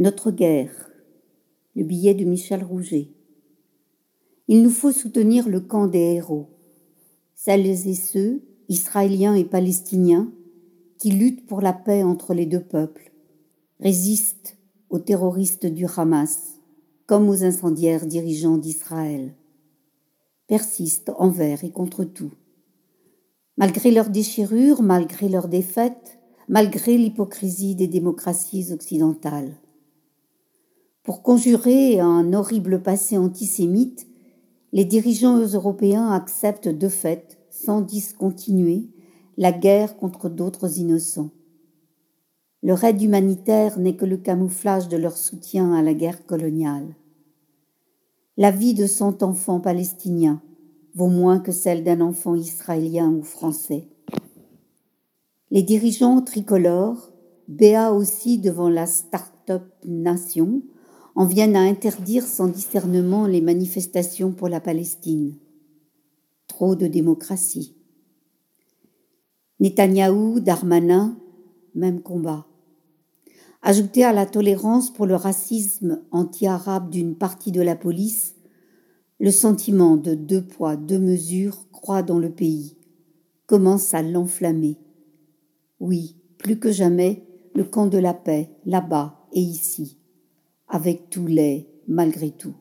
Notre guerre. Le billet de Michel Rouget. Il nous faut soutenir le camp des héros, celles et ceux, Israéliens et Palestiniens, qui luttent pour la paix entre les deux peuples, résistent aux terroristes du Hamas, comme aux incendiaires dirigeants d'Israël, persistent envers et contre tout. Malgré leurs déchirures, malgré leurs défaites, malgré l'hypocrisie des démocraties occidentales pour conjurer un horrible passé antisémite, les dirigeants européens acceptent de fait, sans discontinuer, la guerre contre d'autres innocents. Leur aide humanitaire n'est que le camouflage de leur soutien à la guerre coloniale. La vie de cent enfants palestiniens vaut moins que celle d'un enfant israélien ou français. Les dirigeants tricolores, béats aussi devant la start-up nation, en viennent à interdire sans discernement les manifestations pour la Palestine. Trop de démocratie. Netanyahou, Darmanin, même combat. Ajouté à la tolérance pour le racisme anti-arabe d'une partie de la police, le sentiment de deux poids, deux mesures croît dans le pays, commence à l'enflammer. Oui, plus que jamais, le camp de la paix, là-bas et ici, avec tous les malgré tout.